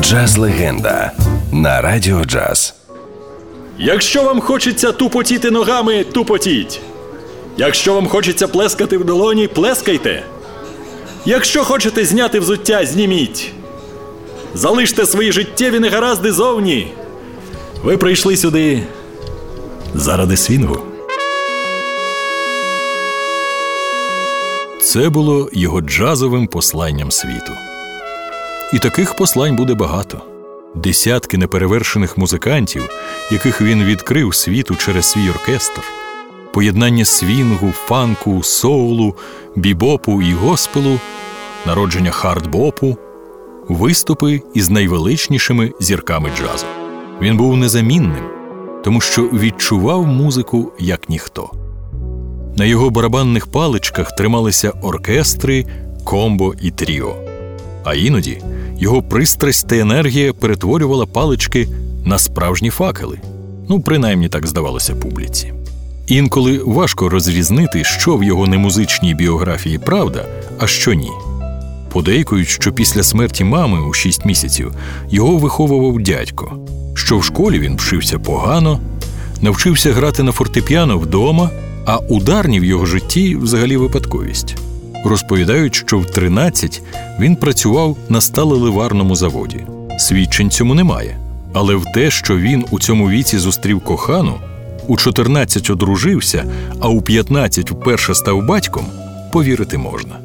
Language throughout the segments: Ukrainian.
Джаз легенда на радіо джаз. Якщо вам хочеться тупотіти ногами, тупотіть. Якщо вам хочеться плескати в долоні, плескайте. Якщо хочете зняти взуття, зніміть. Залиште свої життєві негаразди зовні. Ви прийшли сюди заради свінгу. Це було його джазовим посланням світу. І таких послань буде багато. Десятки неперевершених музикантів, яких він відкрив світу через свій оркестр, поєднання свінгу, фанку, соулу, бібопу і госпелу, народження хардбопу, виступи із найвеличнішими зірками джазу. Він був незамінним, тому що відчував музику як ніхто. На його барабанних паличках трималися оркестри, комбо і тріо. А іноді його пристрасть та енергія перетворювала палички на справжні факели. Ну, принаймні так здавалося публіці. Інколи важко розрізнити, що в його немузичній біографії правда, а що ні. Подейкують, що після смерті мами у шість місяців його виховував дядько, що в школі він вчився погано, навчився грати на фортепіано вдома, а ударні в його житті взагалі випадковість. Розповідають, що в 13 він працював на сталеливарному заводі. Свідчень цьому немає. Але в те, що він у цьому віці зустрів кохану, у 14 одружився, а у 15 вперше став батьком, повірити можна.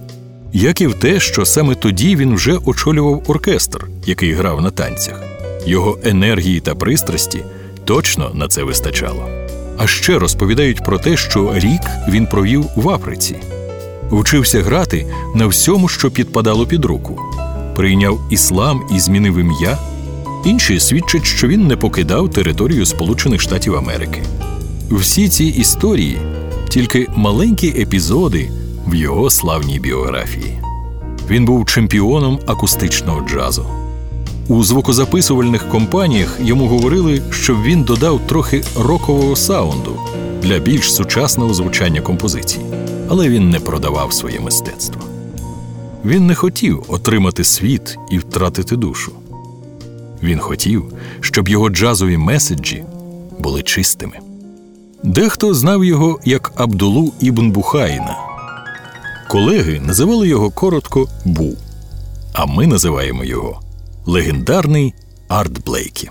Як і в те, що саме тоді він вже очолював оркестр, який грав на танцях. Його енергії та пристрасті точно на це вистачало. А ще розповідають про те, що рік він провів в Африці вчився грати на всьому, що підпадало під руку, прийняв іслам і змінив ім'я. Інші свідчать, що він не покидав територію Сполучених Штатів Америки. Всі ці історії тільки маленькі епізоди в його славній біографії. Він був чемпіоном акустичного джазу. У звукозаписувальних компаніях йому говорили, щоб він додав трохи рокового саунду для більш сучасного звучання композицій але він не продавав своє мистецтво. Він не хотів отримати світ і втратити душу. Він хотів, щоб його джазові меседжі були чистими. Дехто знав його як Абдулу Ібн Бухаїна. Колеги називали його коротко Бу, а ми називаємо його легендарний Арт Блейкі.